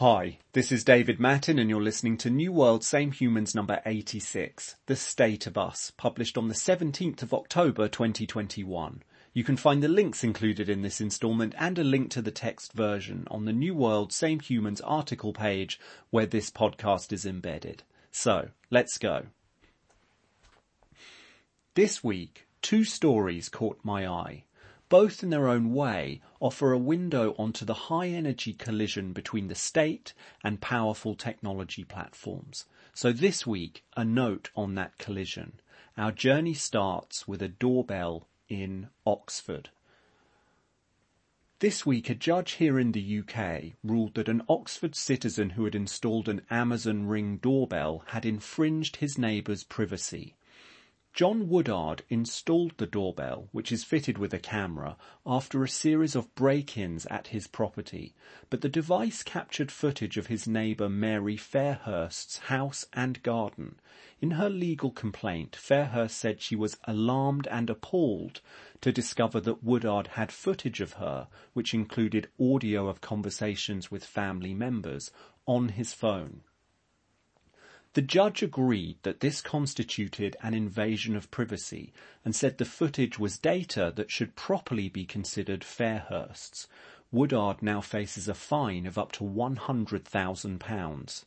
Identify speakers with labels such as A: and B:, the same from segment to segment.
A: Hi, this is David Mattin and you're listening to New World Same Humans number 86, The State of Us, published on the 17th of October 2021. You can find the links included in this instalment and a link to the text version on the New World Same Humans article page where this podcast is embedded. So, let's go. This week, two stories caught my eye both in their own way offer a window onto the high energy collision between the state and powerful technology platforms. So this week, a note on that collision. Our journey starts with a doorbell in Oxford. This week, a judge here in the UK ruled that an Oxford citizen who had installed an Amazon Ring doorbell had infringed his neighbour's privacy. John Woodard installed the doorbell, which is fitted with a camera, after a series of break-ins at his property, but the device captured footage of his neighbour Mary Fairhurst's house and garden. In her legal complaint, Fairhurst said she was alarmed and appalled to discover that Woodard had footage of her, which included audio of conversations with family members, on his phone. The judge agreed that this constituted an invasion of privacy and said the footage was data that should properly be considered Fairhurst's. Woodard now faces a fine of up to £100,000.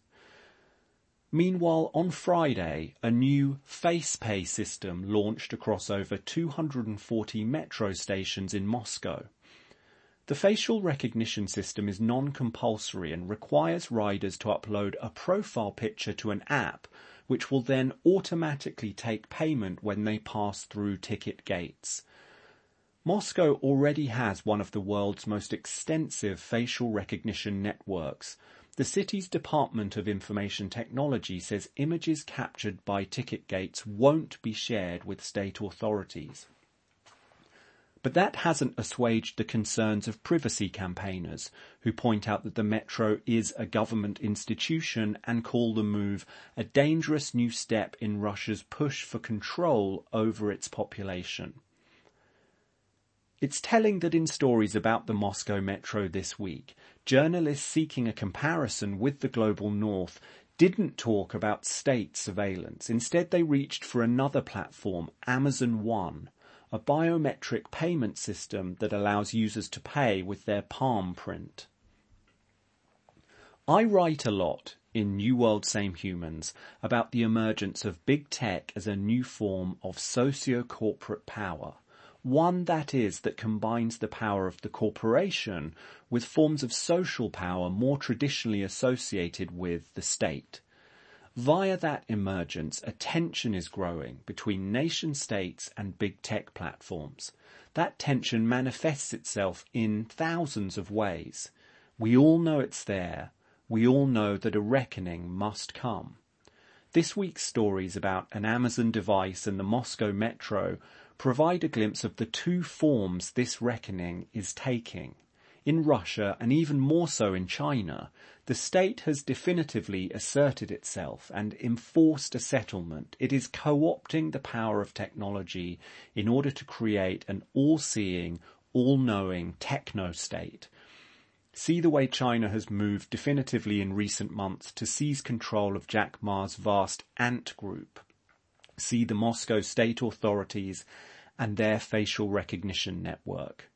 A: Meanwhile, on Friday, a new FacePay system launched across over 240 metro stations in Moscow. The facial recognition system is non-compulsory and requires riders to upload a profile picture to an app which will then automatically take payment when they pass through ticket gates. Moscow already has one of the world's most extensive facial recognition networks. The city's Department of Information Technology says images captured by ticket gates won't be shared with state authorities. But that hasn't assuaged the concerns of privacy campaigners who point out that the metro is a government institution and call the move a dangerous new step in Russia's push for control over its population. It's telling that in stories about the Moscow metro this week, journalists seeking a comparison with the global north didn't talk about state surveillance. Instead, they reached for another platform, Amazon One, a biometric payment system that allows users to pay with their palm print. I write a lot in New World Same Humans about the emergence of big tech as a new form of socio-corporate power, one that is that combines the power of the corporation with forms of social power more traditionally associated with the state. Via that emergence, a tension is growing between nation states and big tech platforms. That tension manifests itself in thousands of ways. We all know it's there. We all know that a reckoning must come. This week's stories about an Amazon device and the Moscow metro provide a glimpse of the two forms this reckoning is taking. In Russia, and even more so in China, the state has definitively asserted itself and enforced a settlement. It is co-opting the power of technology in order to create an all-seeing, all-knowing techno-state. See the way China has moved definitively in recent months to seize control of Jack Ma's vast Ant Group. See the Moscow state authorities and their facial recognition network.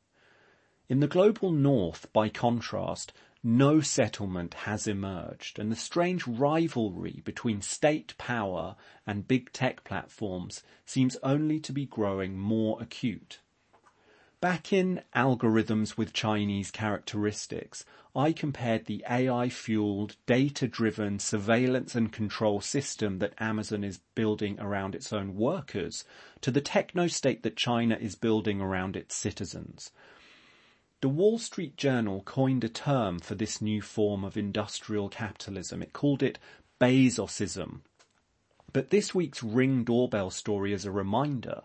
A: In the global north, by contrast, no settlement has emerged and the strange rivalry between state power and big tech platforms seems only to be growing more acute. Back in algorithms with Chinese characteristics, I compared the AI-fueled, data-driven surveillance and control system that Amazon is building around its own workers to the techno-state that China is building around its citizens. The Wall Street Journal coined a term for this new form of industrial capitalism. It called it Bezosism. But this week's Ring doorbell story is a reminder,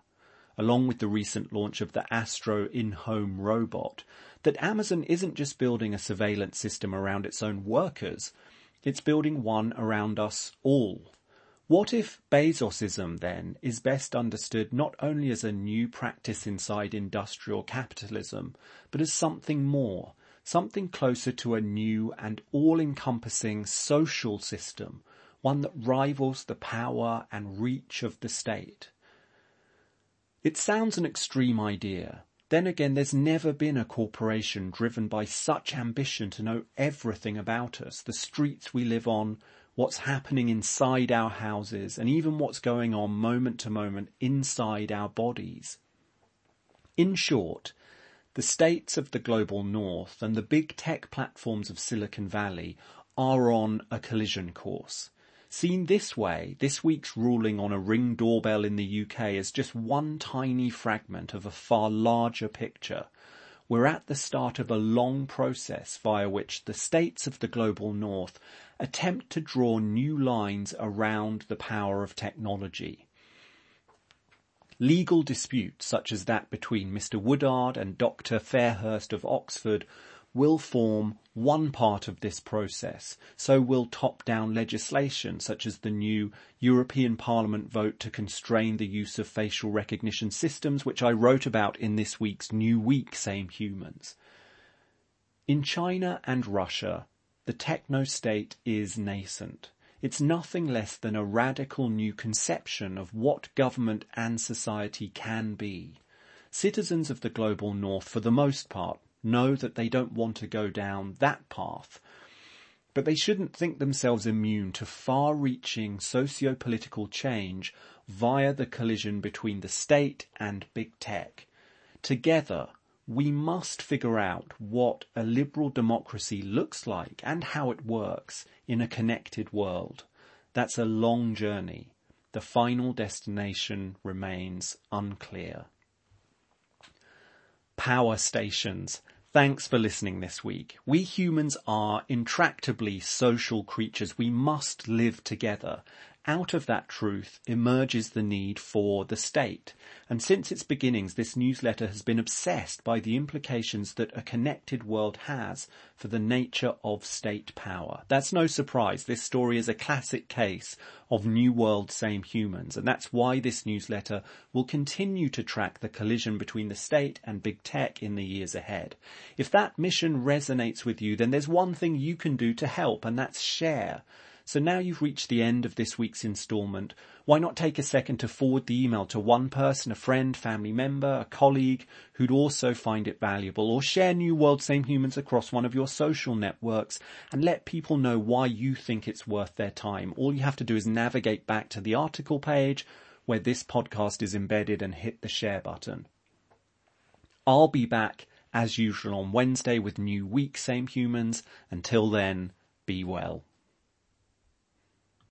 A: along with the recent launch of the Astro in-home robot, that Amazon isn't just building a surveillance system around its own workers, it's building one around us all. What if Bezosism then is best understood not only as a new practice inside industrial capitalism, but as something more, something closer to a new and all-encompassing social system, one that rivals the power and reach of the state. It sounds an extreme idea. Then again, there's never been a corporation driven by such ambition to know everything about us, the streets we live on, what's happening inside our houses, and even what's going on moment to moment inside our bodies. In short, the states of the global north and the big tech platforms of Silicon Valley are on a collision course. Seen this way, this week's ruling on a ring doorbell in the UK is just one tiny fragment of a far larger picture. We're at the start of a long process via which the states of the global north attempt to draw new lines around the power of technology. Legal disputes such as that between Mr. Woodard and Dr. Fairhurst of Oxford will form one part of this process. So will top-down legislation such as the new European Parliament vote to constrain the use of facial recognition systems, which I wrote about in this week's New Week Same Humans. In China and Russia, the techno-state is nascent. It's nothing less than a radical new conception of what government and society can be. Citizens of the global north, for the most part, know that they don't want to go down that path. But they shouldn't think themselves immune to far-reaching socio-political change via the collision between the state and big tech. Together, we must figure out what a liberal democracy looks like and how it works in a connected world. That's a long journey. The final destination remains unclear. Power stations. Thanks for listening this week. We humans are intractably social creatures. We must live together out of that truth emerges the need for the state. And since its beginnings, this newsletter has been obsessed by the implications that a connected world has for the nature of state power. That's no surprise. This story is a classic case of New World Same Humans. And that's why this newsletter will continue to track the collision between the state and big tech in the years ahead. If that mission resonates with you, then there's one thing you can do to help, and that's share. So now you've reached the end of this week's instalment. Why not take a second to forward the email to one person, a friend, family member, a colleague who'd also find it valuable or share New World Same Humans across one of your social networks and let people know why you think it's worth their time. All you have to do is navigate back to the article page where this podcast is embedded and hit the share button. I'll be back as usual on Wednesday with new week Same Humans. Until then, be well.